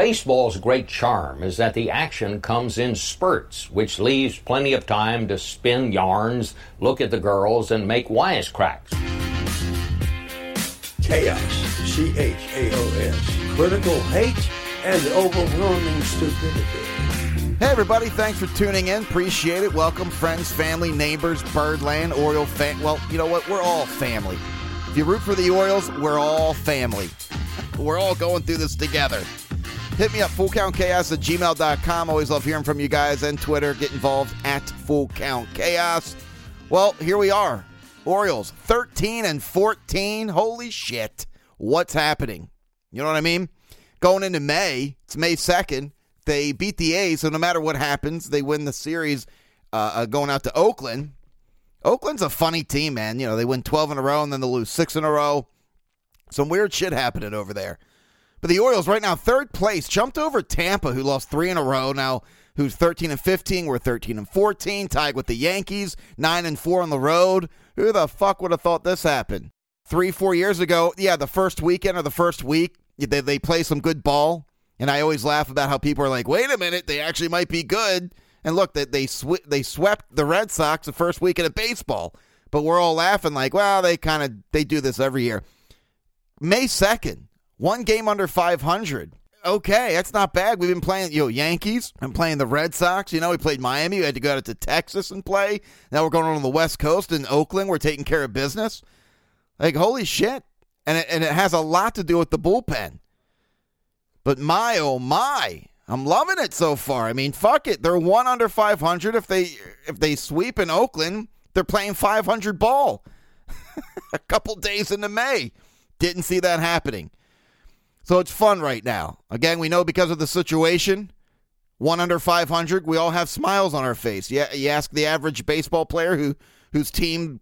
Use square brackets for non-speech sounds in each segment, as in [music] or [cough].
Baseball's great charm is that the action comes in spurts, which leaves plenty of time to spin yarns, look at the girls, and make wisecracks. Chaos, C H A O S, critical hate, and overwhelming stupidity. Hey, everybody, thanks for tuning in. Appreciate it. Welcome, friends, family, neighbors, Birdland, Oriole fan. Well, you know what? We're all family. If you root for the Orioles, we're all family. We're all going through this together. Hit me up, fullcountchaos at gmail.com. Always love hearing from you guys and Twitter. Get involved at fullcountchaos. Well, here we are. Orioles 13 and 14. Holy shit. What's happening? You know what I mean? Going into May, it's May 2nd. They beat the A's, so no matter what happens, they win the series uh, uh, going out to Oakland. Oakland's a funny team, man. You know, they win 12 in a row and then they lose six in a row. Some weird shit happening over there. But the Orioles right now, third place, jumped over Tampa, who lost three in a row. Now, who's 13 and 15? We're 13 and 14, tied with the Yankees, nine and four on the road. Who the fuck would have thought this happened? Three, four years ago, yeah, the first weekend or the first week, they, they play some good ball. And I always laugh about how people are like, wait a minute, they actually might be good. And look, that they, sw- they swept the Red Sox the first weekend of baseball. But we're all laughing like, well, they kind of they do this every year. May 2nd, one game under 500. Okay, that's not bad. We've been playing, you know, Yankees. I'm playing the Red Sox. You know, we played Miami. We had to go out to Texas and play. Now we're going on the West Coast in Oakland. We're taking care of business. Like, holy shit. And it, and it has a lot to do with the bullpen. But my, oh my. I'm loving it so far. I mean, fuck it. They're one under 500. If they if they sweep in Oakland, they're playing 500 ball. [laughs] a couple days into May. Didn't see that happening. So it's fun right now. Again, we know because of the situation, one under 500, we all have smiles on our face. Yeah, you ask the average baseball player who whose team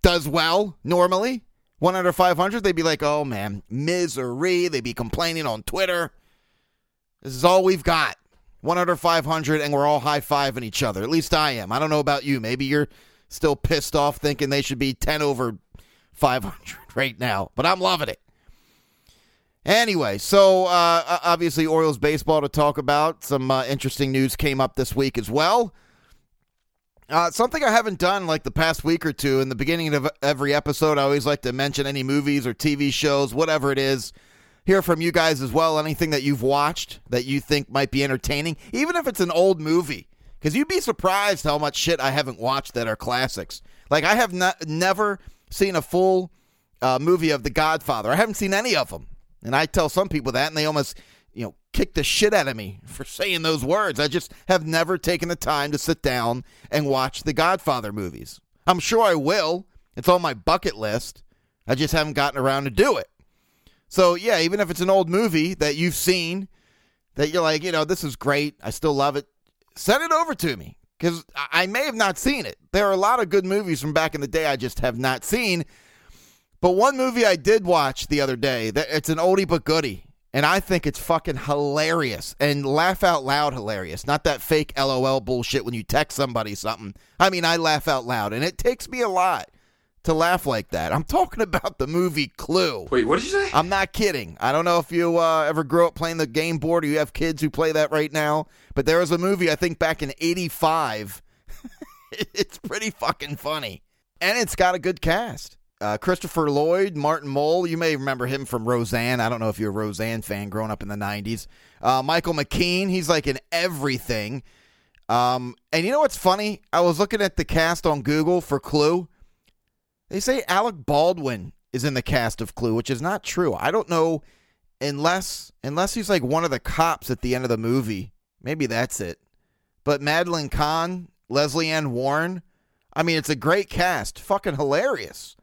does well normally, one under 500, they'd be like, "Oh man, misery." They'd be complaining on Twitter. This is all we've got. One under 500, and we're all high fiving each other. At least I am. I don't know about you. Maybe you're still pissed off thinking they should be 10 over 500 [laughs] right now, but I'm loving it. Anyway, so uh, obviously Orioles baseball to talk about. Some uh, interesting news came up this week as well. Uh, something I haven't done like the past week or two. In the beginning of every episode, I always like to mention any movies or TV shows, whatever it is. Hear from you guys as well. Anything that you've watched that you think might be entertaining, even if it's an old movie. Because you'd be surprised how much shit I haven't watched that are classics. Like I have not, never seen a full uh, movie of The Godfather. I haven't seen any of them. And I tell some people that, and they almost, you know, kick the shit out of me for [laughs] saying those words. I just have never taken the time to sit down and watch the Godfather movies. I'm sure I will. It's on my bucket list. I just haven't gotten around to do it. So, yeah, even if it's an old movie that you've seen, that you're like, you know, this is great, I still love it, send it over to me because I may have not seen it. There are a lot of good movies from back in the day I just have not seen. But one movie I did watch the other day, that it's an oldie but goodie, and I think it's fucking hilarious and laugh out loud hilarious. Not that fake LOL bullshit when you text somebody something. I mean, I laugh out loud, and it takes me a lot to laugh like that. I'm talking about the movie Clue. Wait, what did you say? I'm not kidding. I don't know if you uh, ever grew up playing the game board or you have kids who play that right now, but there was a movie I think back in '85. [laughs] it's pretty fucking funny, and it's got a good cast. Uh, Christopher Lloyd, Martin Mull, you may remember him from Roseanne. I don't know if you're a Roseanne fan growing up in the 90s. Uh, Michael McKean, he's like in everything. Um, and you know what's funny? I was looking at the cast on Google for Clue. They say Alec Baldwin is in the cast of Clue, which is not true. I don't know unless unless he's like one of the cops at the end of the movie. Maybe that's it. But Madeline Kahn, Lesley Ann Warren, I mean, it's a great cast. Fucking hilarious.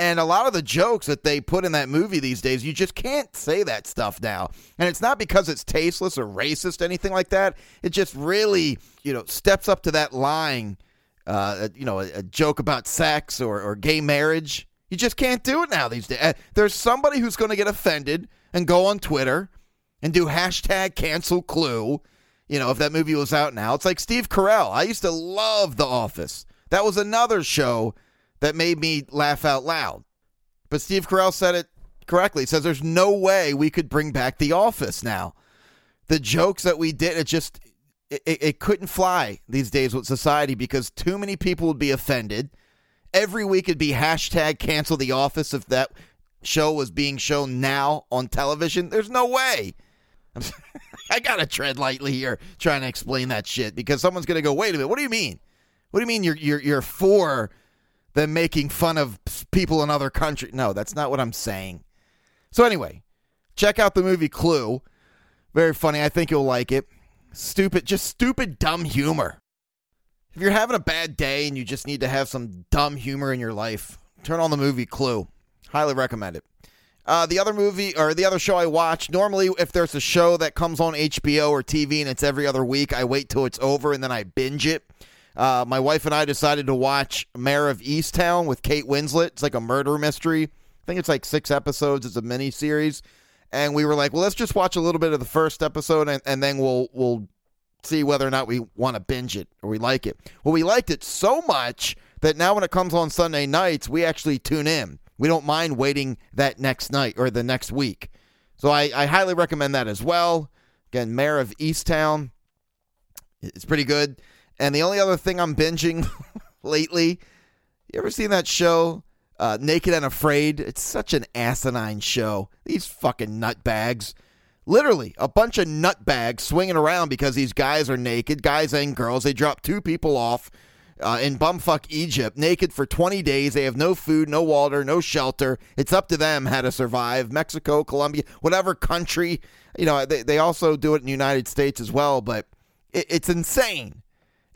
And a lot of the jokes that they put in that movie these days, you just can't say that stuff now. And it's not because it's tasteless or racist, anything like that. It just really, you know, steps up to that line, uh, you know, a, a joke about sex or, or gay marriage. You just can't do it now these days. Uh, there's somebody who's going to get offended and go on Twitter and do hashtag cancel clue. You know, if that movie was out now, it's like Steve Carell. I used to love The Office. That was another show that made me laugh out loud. But Steve Carell said it correctly. He says there's no way we could bring back The Office now. the jokes that we did, it just it, it couldn't fly these days with society because too many people would be offended. Every week it'd be hashtag cancel the office if that show was being shown now on television. There's no way. [laughs] I gotta tread lightly here trying to explain that shit because someone's gonna go, wait a minute, what do you mean? What do you mean you're you're you're for them making fun of people in other countries? No, that's not what I'm saying. So anyway, check out the movie Clue. Very funny. I think you'll like it. Stupid, just stupid, dumb humor. If you're having a bad day and you just need to have some dumb humor in your life, turn on the movie Clue. Highly recommend it. Uh, the other movie or the other show I watch, normally if there's a show that comes on HBO or TV and it's every other week, I wait till it's over and then I binge it. Uh, my wife and I decided to watch Mare of Easttown with Kate Winslet. It's like a murder mystery. I think it's like six episodes. It's a mini series, and we were like, well, let's just watch a little bit of the first episode, and, and then we'll we'll see whether or not we want to binge it or we like it. Well, we liked it so much that now when it comes on Sunday nights, we actually tune in. We don't mind waiting that next night or the next week. So I, I highly recommend that as well. Again, Mare of Easttown. It's pretty good. And the only other thing I'm binging [laughs] lately, you ever seen that show, uh, Naked and Afraid? It's such an asinine show. These fucking nutbags. Literally, a bunch of nutbags swinging around because these guys are naked, guys and girls. They drop two people off uh, in bumfuck Egypt, naked for 20 days. They have no food, no water, no shelter. It's up to them how to survive. Mexico, Colombia, whatever country. You know, they, they also do it in the United States as well, but it, it's insane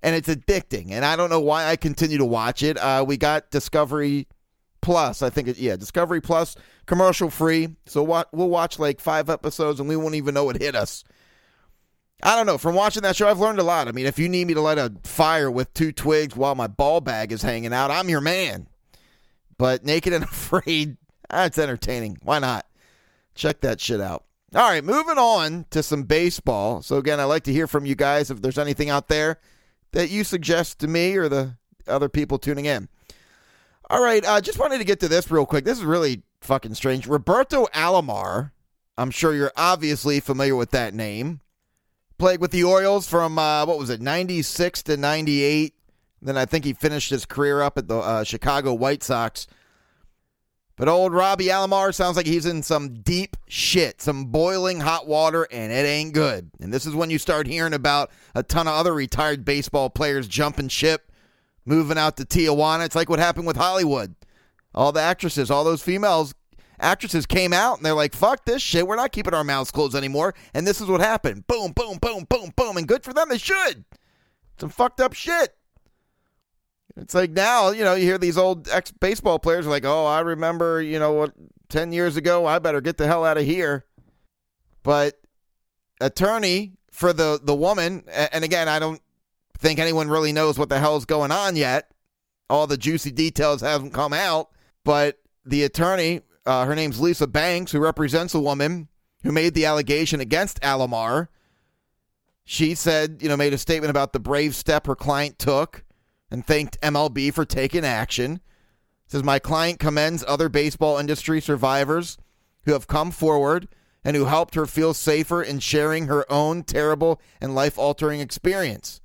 and it's addicting. And I don't know why I continue to watch it. Uh, we got Discovery Plus, I think it, yeah, Discovery Plus, commercial free. So we'll watch like five episodes and we won't even know it hit us. I don't know. From watching that show, I've learned a lot. I mean, if you need me to light a fire with two twigs while my ball bag is hanging out, I'm your man. But Naked and [laughs] Afraid, that's entertaining. Why not? Check that shit out. All right, moving on to some baseball. So, again, I'd like to hear from you guys if there's anything out there that you suggest to me or the other people tuning in. All right, I uh, just wanted to get to this real quick. This is really fucking strange. Roberto Alomar, I'm sure you're obviously familiar with that name. Played with the Orioles from, uh, what was it, 96 to 98. Then I think he finished his career up at the uh, Chicago White Sox. But old Robbie Alomar sounds like he's in some deep shit, some boiling hot water, and it ain't good. And this is when you start hearing about a ton of other retired baseball players jumping ship, moving out to Tijuana. It's like what happened with Hollywood. All the actresses, all those females actresses came out and they're like, fuck this shit. We're not keeping our mouths closed anymore. And this is what happened. Boom, boom, boom, boom, boom. And good for them. They should. Some fucked up shit. It's like now, you know, you hear these old ex baseball players like, oh, I remember, you know, what, 10 years ago, I better get the hell out of here. But attorney for the, the woman, and again, I don't think anyone really knows what the hell's going on yet. All the juicy details haven't come out, but the attorney, uh, her name's Lisa Banks, who represents a woman who made the allegation against Alomar. She said, you know, made a statement about the brave step her client took and thanked MLB for taking action. Says my client commends other baseball industry survivors who have come forward and who helped her feel safer in sharing her own terrible and life-altering experience.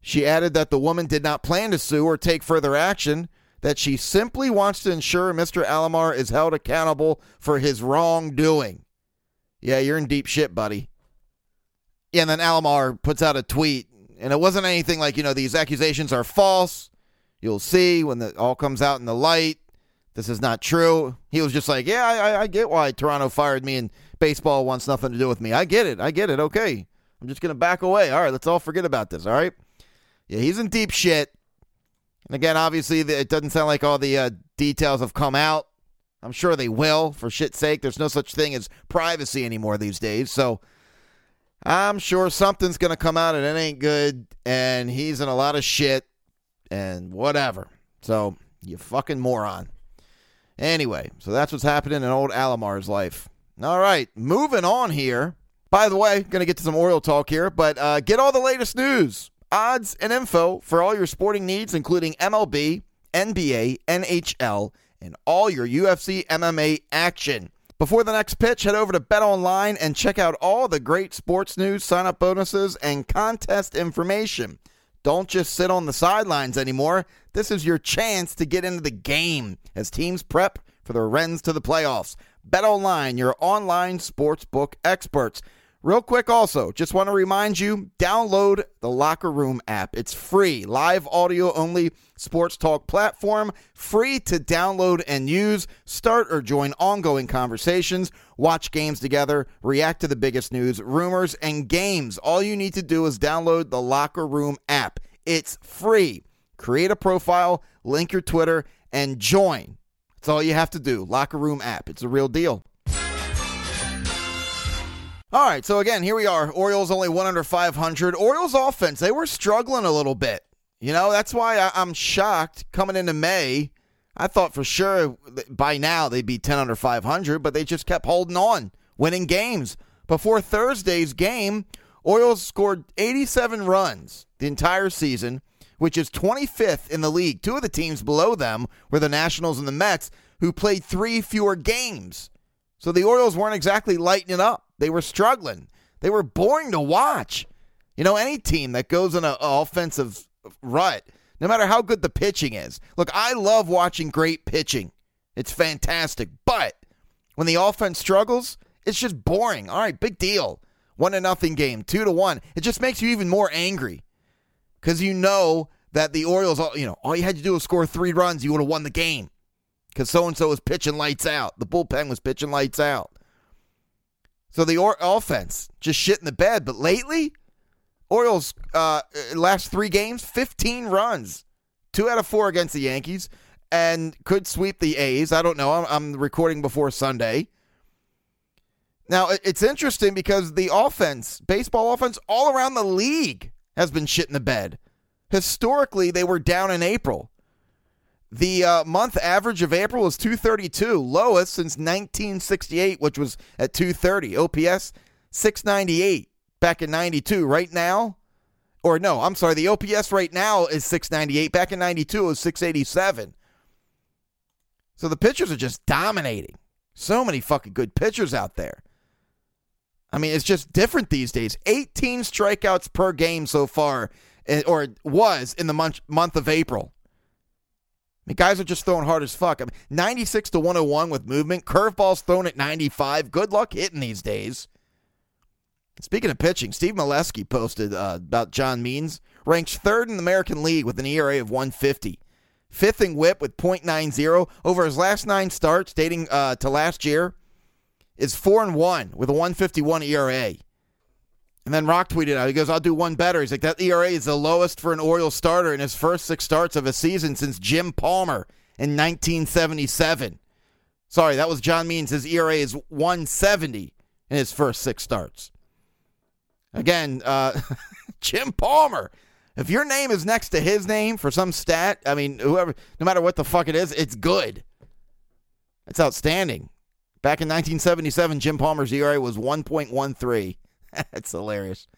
She added that the woman did not plan to sue or take further action, that she simply wants to ensure Mr. Alomar is held accountable for his wrongdoing. Yeah, you're in deep shit, buddy. Yeah, and then Alomar puts out a tweet and it wasn't anything like, you know, these accusations are false. You'll see when it all comes out in the light. This is not true. He was just like, yeah, I, I get why Toronto fired me and baseball wants nothing to do with me. I get it. I get it. Okay. I'm just going to back away. All right, let's all forget about this. All right. Yeah, he's in deep shit. And again, obviously, it doesn't sound like all the uh, details have come out. I'm sure they will, for shit's sake. There's no such thing as privacy anymore these days. So I'm sure something's going to come out and it ain't good. And he's in a lot of shit and whatever. So, you fucking moron. Anyway, so that's what's happening in old Alomar's life. All right, moving on here. By the way, going to get to some Oriole talk here, but uh, get all the latest news, odds, and info for all your sporting needs, including MLB, NBA, NHL, and all your UFC MMA action Before the next pitch, head over to Bet Online and check out all the great sports news, sign up bonuses, and contest information. Don't just sit on the sidelines anymore. This is your chance to get into the game as teams prep for the Rens to the playoffs. Bet Online, your online sportsbook experts. Real quick, also, just want to remind you download the Locker Room app. It's free, live audio only sports talk platform, free to download and use. Start or join ongoing conversations, watch games together, react to the biggest news, rumors, and games. All you need to do is download the Locker Room app. It's free. Create a profile, link your Twitter, and join. That's all you have to do. Locker Room app. It's a real deal. All right, so again, here we are. Orioles only one under 500. Orioles offense, they were struggling a little bit. You know, that's why I, am shocked coming into May. I thought for sure by now they'd be 10 under 500, but they just kept holding on, winning games. Before Thursday's game, Orioles scored 87 runs the entire season, which is 25th in the league. Two of the teams below them were the Nationals and the Mets, who played three fewer games. So the Orioles weren't exactly lighting it up. They were struggling. They were boring to watch. You know, any team that goes in an offensive rut, no matter how good the pitching is. Look, I love watching great pitching. It's fantastic. But when the offense struggles, it's just boring. All right, big deal. One to nothing game, two to one. It just makes you even more angry because you know that the Orioles, you know, all you had to do was score three runs, you would have won the game because so and so was pitching lights out. The bullpen was pitching lights out. So the or- offense just shit in the bed. But lately, Orioles uh, last three games, 15 runs, two out of four against the Yankees, and could sweep the A's. I don't know. I'm, I'm recording before Sunday. Now it's interesting because the offense, baseball offense, all around the league has been shit in the bed. Historically, they were down in April. The uh, month average of April is 232, lowest since 1968, which was at 230. OPS 698 back in 92. Right now, or no, I'm sorry, the OPS right now is 698. Back in 92, it was 687. So the pitchers are just dominating. So many fucking good pitchers out there. I mean, it's just different these days. 18 strikeouts per game so far, eh, or was in the month, month of April. I mean, guys are just throwing hard as fuck. I mean, 96 to 101 with movement. Curveballs thrown at 95. Good luck hitting these days. Speaking of pitching, Steve Melewski posted uh, about John Means. Ranks third in the American League with an ERA of 150. Fifth in whip with .90. Over his last nine starts, dating uh, to last year, is 4 and 1 with a 151 ERA. And then Roch tweeted out, he goes, I'll do one better. He's like, that ERA is the lowest for an Orioles starter in his first six starts of a season since Jim Palmer in 1977. Sorry, that was John Means. His ERA is 170 in his first six starts. Again, uh, [laughs] Jim Palmer. If your name is next to his name for some stat, I mean, whoever, no matter what the fuck it is, it's good. It's outstanding. Back in 1977, Jim Palmer's ERA was 1.13. [laughs] That's hilarious.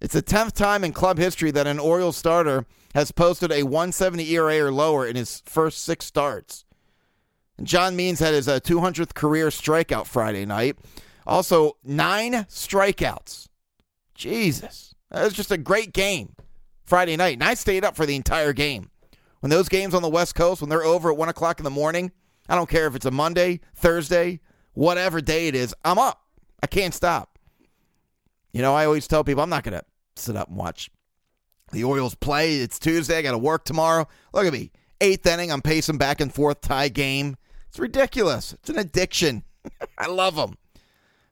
It's the 10th time in club history that an Orioles starter has posted a 170 ERA or lower in his first six starts. John Means had his uh, 200th career strikeout Friday night. Also, nine strikeouts. Jesus. That was just a great game Friday night. And I stayed up for the entire game. When those games on the West Coast, when they're over at 1 o'clock in the morning, I don't care if it's a Monday, Thursday, whatever day it is, I'm up. I can't stop. You know, I always tell people I'm not going to sit up and watch the Orioles play. It's Tuesday. I got to work tomorrow. Look at me. Eighth inning. I'm pacing back and forth, tie game. It's ridiculous. It's an addiction. [laughs] I love them.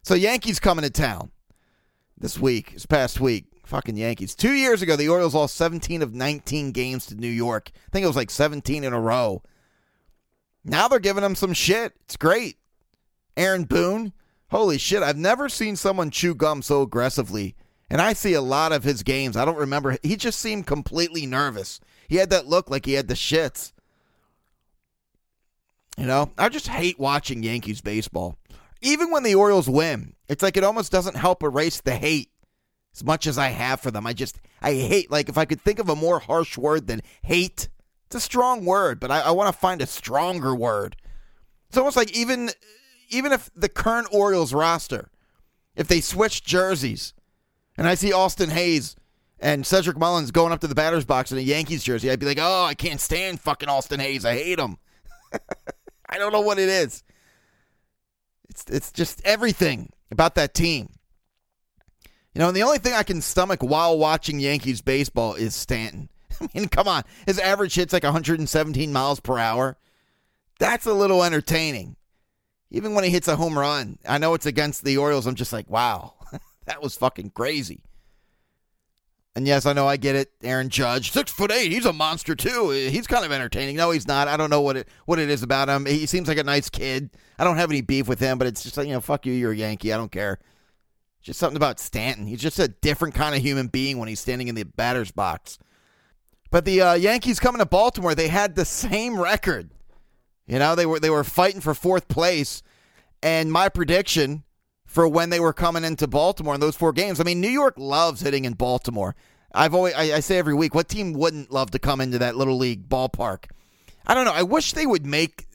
So, Yankees coming to town this week, this past week. Fucking Yankees. Two years ago, the Orioles lost 17 of 19 games to New York. I think it was like 17 in a row. Now they're giving them some shit. It's great. Aaron Boone, Holy shit, I've never seen someone chew gum so aggressively. And I see a lot of his games. I don't remember. He just seemed completely nervous. He had that look like he had the shits. You know, I just hate watching Yankees baseball. Even when the Orioles win, it's like it almost doesn't help erase the hate as much as I have for them. I just, I hate, like, if I could think of a more harsh word than hate, it's a strong word, but I, I want to find a stronger word. It's almost like even even if the current Orioles roster, if they switch jerseys, and I see Austin Hays and Cedric Mullins going up to the batter's box in a Yankees jersey, I'd be like, oh, I can't stand fucking Austin Hays. I hate him. [laughs] I don't know what it is. It's it's just everything about that team. You know, and the only thing I can stomach while watching Yankees baseball is Stanton. [laughs] I mean, come on. His average hit's like 117 miles per hour. That's a little entertaining. Even when he hits a home run, I know it's against the Orioles. I'm just like, wow, [laughs] that was fucking crazy. And yes, I know I get it. Aaron Judge, six foot eight, he's a monster too. He's kind of entertaining. No, he's not. I don't know what it what it is about him. He seems like a nice kid. I don't have any beef with him, but it's just like you know, fuck you, you're a Yankee. I don't care. Just something about Stanton. He's just a different kind of human being when he's standing in the batter's box. But the uh, Yankees coming to Baltimore, they had the same record. You know, they were they were fighting for fourth place, and my prediction for when they were coming into Baltimore in those four games. I mean, New York loves hitting in Baltimore. I've always I, I say every week, what team wouldn't love to come into that little league ballpark? I don't know. I wish they would make.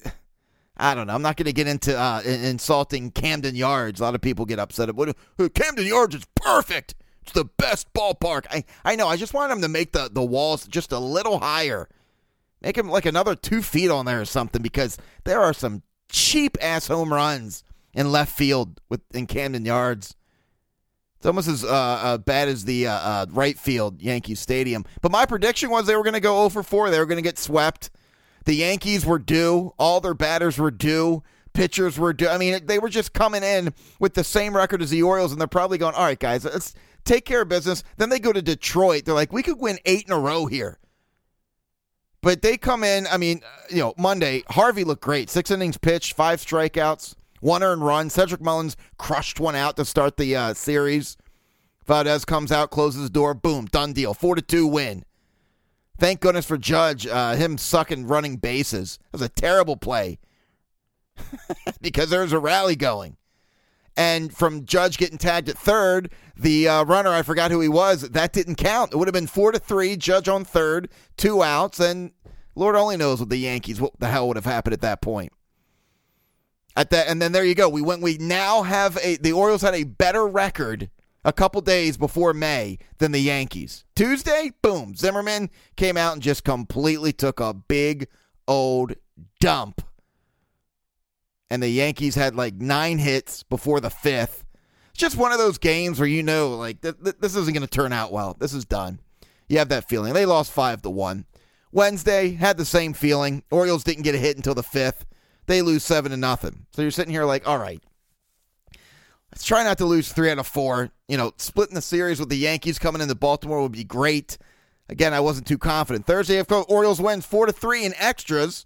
I don't know. I'm not going to get into uh, insulting Camden Yards. A lot of people get upset. About, Camden Yards is perfect. It's the best ballpark. I, I know. I just want them to make the, the walls just a little higher. Make him like another two feet on there or something because there are some cheap ass home runs in left field with in Camden Yards. It's almost as uh, uh, bad as the uh, uh right field Yankee Stadium. But my prediction was they were going to go 0 for 4. They were going to get swept. The Yankees were due. All their batters were due. Pitchers were due. I mean, they were just coming in with the same record as the Orioles, and they're probably going, all right, guys, let's take care of business. Then they go to Detroit. They're like, we could win eight in a row here. But they come in, I mean, you know, Monday, Harvey looked great. Six innings pitched, five strikeouts. One earned run. Cedric Mullins crushed one out to start the uh, series. Valdez comes out, closes the door, boom, done deal. Four to two win. Thank goodness for Judge, uh, him sucking running bases. That was a terrible play [laughs] because there was a rally going. And from Judge getting tagged at third, the uh, runner, I forgot who he was, that didn't count. It would have been four to three, Judge on third, two outs, and Lord only knows what the Yankees, what the hell would have happened at that point. At that, and then there you go. We went. We now have a. The Orioles had a better record a couple days before May than the Yankees. Tuesday, boom, Zimmermann came out and just completely took a big old dump. And the Yankees had like nine hits before the fifth. It's just one of those games where you know, like, th- th- this isn't going to turn out well. This is done. You have that feeling. They lost five to one. Wednesday had the same feeling. Orioles didn't get a hit until the fifth. They lose seven to nothing. So you're sitting here like, all right, let's try not to lose three out of four. You know, splitting the series with the Yankees coming into Baltimore would be great. Again, I wasn't too confident. Thursday, of course, Orioles wins four to three in extras.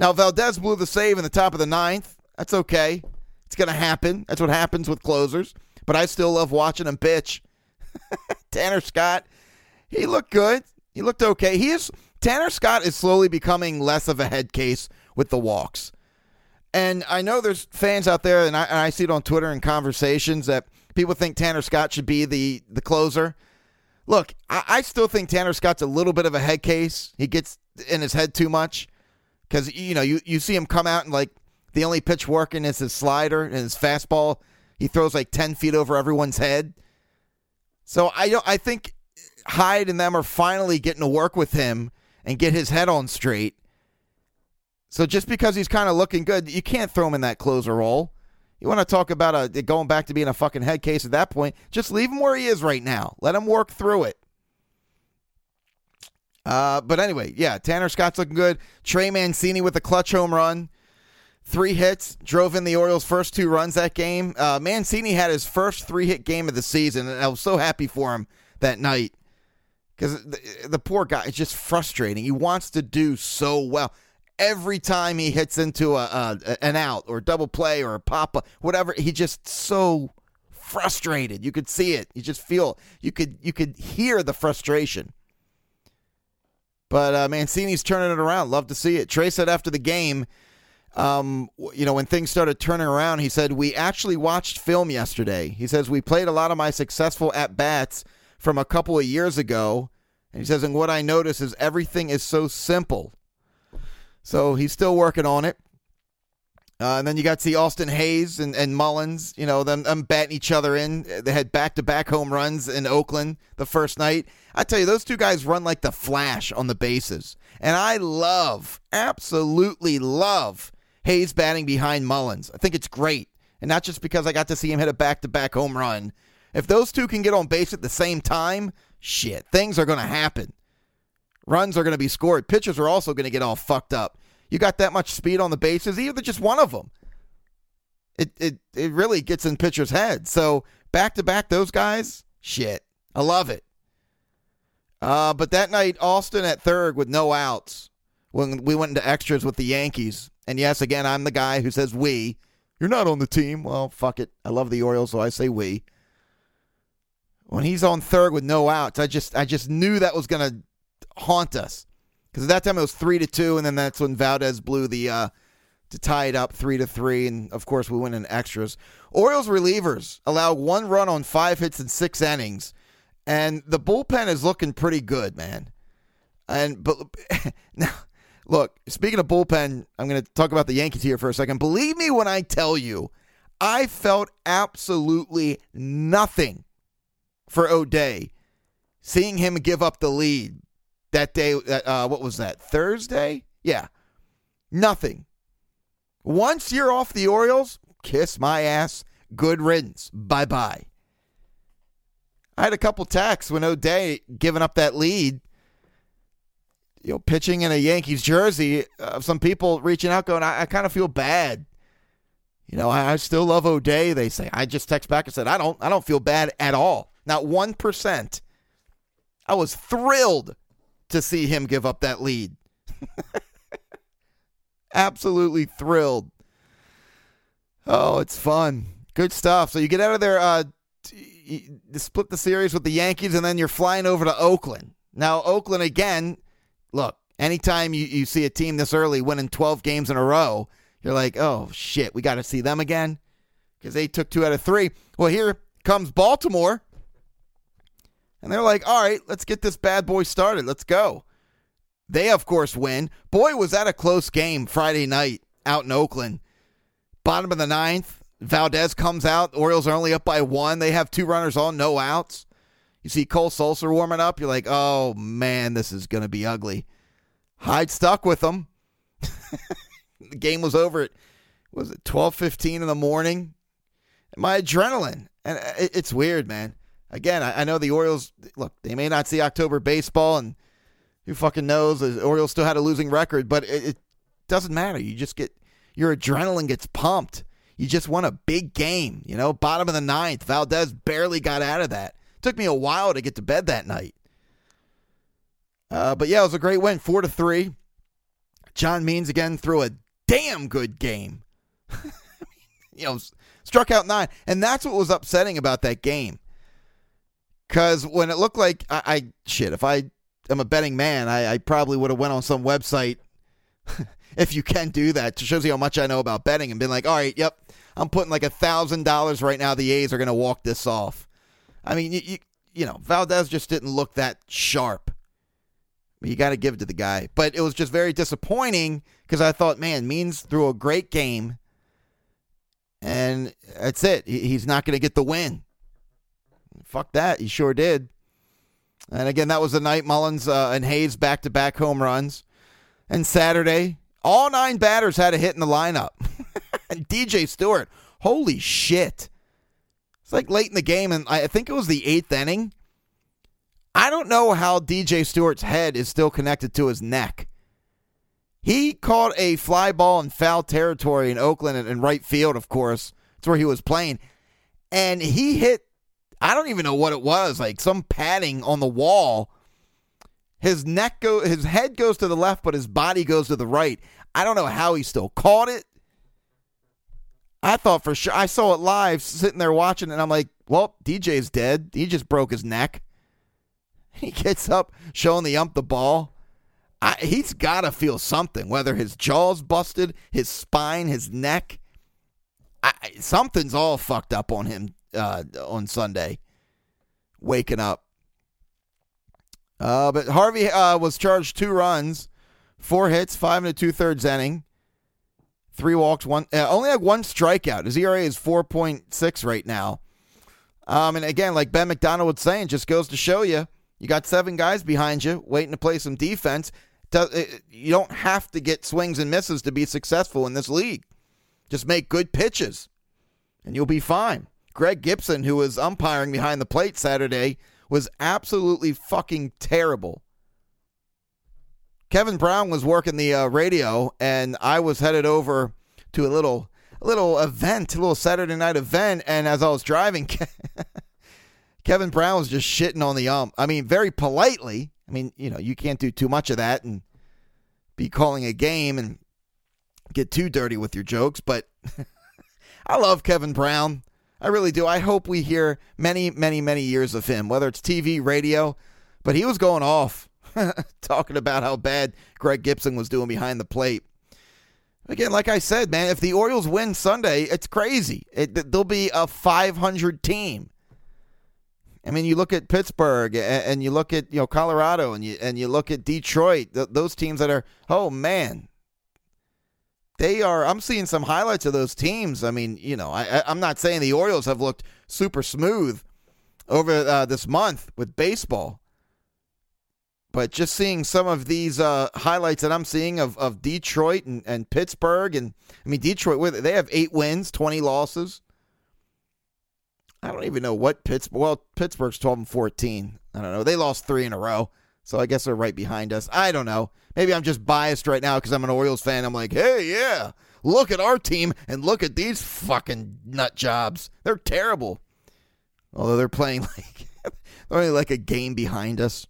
Now Valdez blew the save in the top of the ninth. That's okay. It's gonna happen. That's what happens with closers. But I still love watching him pitch. [laughs] Tanner Scott, he looked good. He looked okay. He is Tanner Scott is slowly becoming less of a head case with the walks. And I know there's fans out there, and I, and I see it on Twitter and conversations that people think Tanner Scott should be the the closer. Look, I, I still think Tanner Scott's a little bit of a head case. He gets in his head too much because you know you, you see him come out and like the only pitch working is his slider and his fastball. He throws like ten feet over everyone's head. So I don't. I think Hyde and them are finally getting to work with him and get his head on straight. So just because he's kind of looking good, you can't throw him in that closer role. You want to talk about a, going back to being a fucking head case at that point? Just leave him where he is right now. Let him work through it. Uh, but anyway, yeah, Tanner Scott's looking good. Trey Mancini with a clutch home run. Three hits, drove in the Orioles' first two runs that game. Uh, Mancini had his first three hit game of the season, and I was so happy for him that night because the, the poor guy is just frustrating. He wants to do so well every time he hits into a, a, an out or double play or a pop up, whatever, he just so frustrated. You could see it. You just feel you could you could hear the frustration. But uh, Mancini's turning it around. Love to see it. Trey said after the game, um, you know, when things started turning around, he said we actually watched film yesterday. He says we played a lot of my successful at bats from a couple of years ago. And he says, and what I notice is everything is so simple. So he's still working on it. Uh, and then you got to see Austin Hays and, and Mullins, you know, them, them batting each other in. They had back to back home runs in Oakland the first night. I tell you, those two guys run like the flash on the bases. And I love, absolutely love Hays batting behind Mullins. I think it's great. And not just because I got to see him hit a back to back home run. If those two can get on base at the same time, shit, things are going to happen. Runs are going to be scored. Pitchers are also going to get all fucked up. You got that much speed on the bases, either just one of them. It it it really gets in pitchers' heads. So back to back, those guys, shit, I love it. Uh, but that night, Austin at third with no outs when we went into extras with the Yankees. And yes, again, I'm the guy who says we. You're not on the team. Well, fuck it. I love the Orioles, so I say we. When he's on third with no outs, I just I just knew that was gonna haunt us because at that time it was three to two, and then that's when Valdez blew the uh, to tie it up three to three, and of course we went in extras. Orioles relievers allowed one run on five hits in six innings, and the bullpen is looking pretty good, man. And but [laughs] now, look, speaking of bullpen, I'm going to talk about the Yankees here for a second. Believe me when I tell you, I felt absolutely nothing for O'Day, seeing him give up the lead that day. Uh, what was that? Thursday? Yeah. Nothing. Once you're off the Orioles, kiss my ass. Good riddance. Bye bye. I had a couple texts when O'Day giving up that lead, you know, pitching in a Yankees jersey of some people reaching out going, I, I kind of feel bad. You know, I, I still love O'Day. They say. I just text back and said, I don't I don't feel bad at all. Not one percent. I was thrilled to see him give up that lead. [laughs] Absolutely thrilled. Oh, it's fun. Good stuff. So you get out of there, uh, you split the series with the Yankees, and then you're flying over to Oakland. Now, Oakland, again, look, anytime you, you see a team this early winning 12 games in a row, you're like, oh, shit, we got to see them again because they took two out of three. Well, here comes Baltimore. And they're like, all right, let's get this bad boy started. Let's go. They, of course, win. Boy, was that a close game Friday night out in Oakland. Bottom of the ninth, Valdez comes out. Orioles are only up by one. They have two runners on, no outs. You see Cole Sulser warming up. You're like, oh, man, this is going to be ugly. Hyde stuck with them. [laughs] the game was over at, was it 12.15 in the morning? My adrenaline. And uh, it's weird, man again, I, I, know the Orioles. Look, they may not see October baseball, and who fucking knows? The Orioles still had a losing record, but it, it doesn't matter. You just get your adrenaline gets pumped. You just won a big game. You know, bottom of the ninth. Valdez barely got out of that. Took me a while to get to bed that night. Uh, but yeah, it was a great win, four to three. John Means again threw a damn good game. [laughs] you know, struck out nine, and that's what was upsetting about that game. Because when it looked like I, I, shit, if I am a betting man, I, I probably would have went on some website. [laughs] if you can do that, to shows you how much I know about betting, and been like, all right, yep, I'm putting like a thousand dollars right now. The A's are going to walk this off. I mean, you, you, you know, Valdez just didn't look that sharp. You got to give it to the guy, but it was just very disappointing because I thought, man, Means threw a great game, and that's it. He's not going to get the win. Fuck that. He sure did. And again, that was the night Mullins uh, and Hays back to back home runs. And Saturday, all nine batters had a hit in the lineup. [laughs] and DJ Stewart, holy shit. It's like late in the game, and I think it was the eighth inning. I don't know how DJ Stewart's head is still connected to his neck. He caught a fly ball in foul territory in Oakland and in right field, of course. It's where he was playing. And he hit I don't even know what it was, like some padding on the wall. His neck go his head goes to the left, but his body goes to the right. I don't know how he still caught it. I thought for sure I saw it live sitting there watching and I'm like, well, DJ's dead. He just broke his neck. [laughs] He gets up showing the ump the ball. I, he's got to feel something, whether his jaw's busted, his spine, his neck. I, something's all fucked up on him uh, on Sunday, waking up. Uh, but Harvey uh, was charged two runs, four hits, five and a two thirds inning. Three walks, one uh, only had one strikeout. His ERA is 4.6 right now. Um, and again, like Ben McDonald was saying, just goes to show you you got seven guys behind you waiting to play some defense. You don't have to get swings and misses to be successful in this league. Just make good pitches, and you'll be fine. Greg Gibson, who was umpiring behind the plate Saturday, was absolutely fucking terrible. Kevin Brown was working the uh, radio, and I was headed over to a little little event, a little Saturday night event, and as I was driving, [laughs] Kevin Brown was just shitting on the ump. I mean, very politely. I mean, you know, you can't do too much of that and be calling a game and get too dirty with your jokes, but [laughs] I love Kevin Brown. I really do. I hope we hear many, many, many years of him, whether it's TV, radio, but he was going off [laughs] talking about how bad Greg Gibson was doing behind the plate. Again, like I said, man, if the Orioles win Sunday, it's crazy. It, they'll be a 500 team. I mean, you look at Pittsburgh and you look at you know Colorado and you and you look at Detroit. those teams that are oh man, they are. I'm seeing some highlights of those teams. I mean, you know, I, I'm not saying the Orioles have looked super smooth over uh, this month with baseball, but just seeing some of these uh, highlights that I'm seeing of, of Detroit and, and Pittsburgh, and I mean Detroit, they have eight wins, 20 losses. I don't even know what Pittsburgh. Well, Pittsburgh's 12 and 14. I don't know. They lost three in a row, so I guess they're right behind us. I don't know. Maybe I'm just biased right now because I'm an Orioles fan. I'm like, hey, yeah, look at our team and look at these fucking nut jobs. They're terrible. Although they're playing [laughs] like they're only like a game behind us.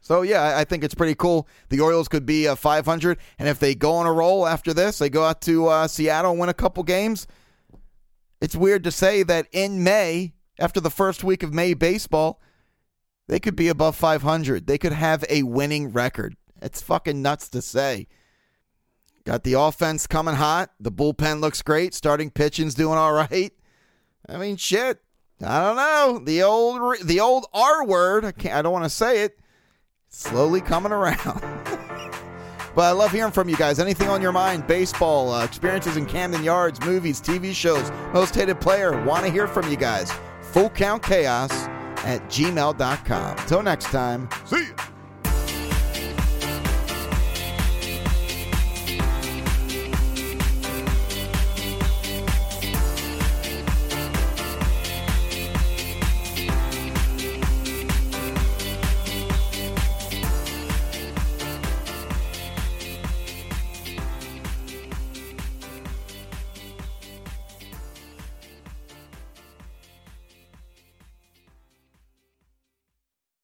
So yeah, I think it's pretty cool. The Orioles could be a uh, 500, and if they go on a roll after this, they go out to uh, Seattle and win a couple games. It's weird to say that in May, after the first week of May baseball, they could be above 500. They could have a winning record. It's fucking nuts to say. Got the offense coming hot. The bullpen looks great. Starting pitching's doing all right. I mean, shit. I don't know. The old the old R word. I can't. I don't want to say it slowly coming around. [laughs] but I love hearing from you guys. Anything on your mind? Baseball, uh, experiences in Camden Yards, movies, TV shows, most hated player. Want to hear from you guys. Full count chaos at gmail.com. Till next time, see you.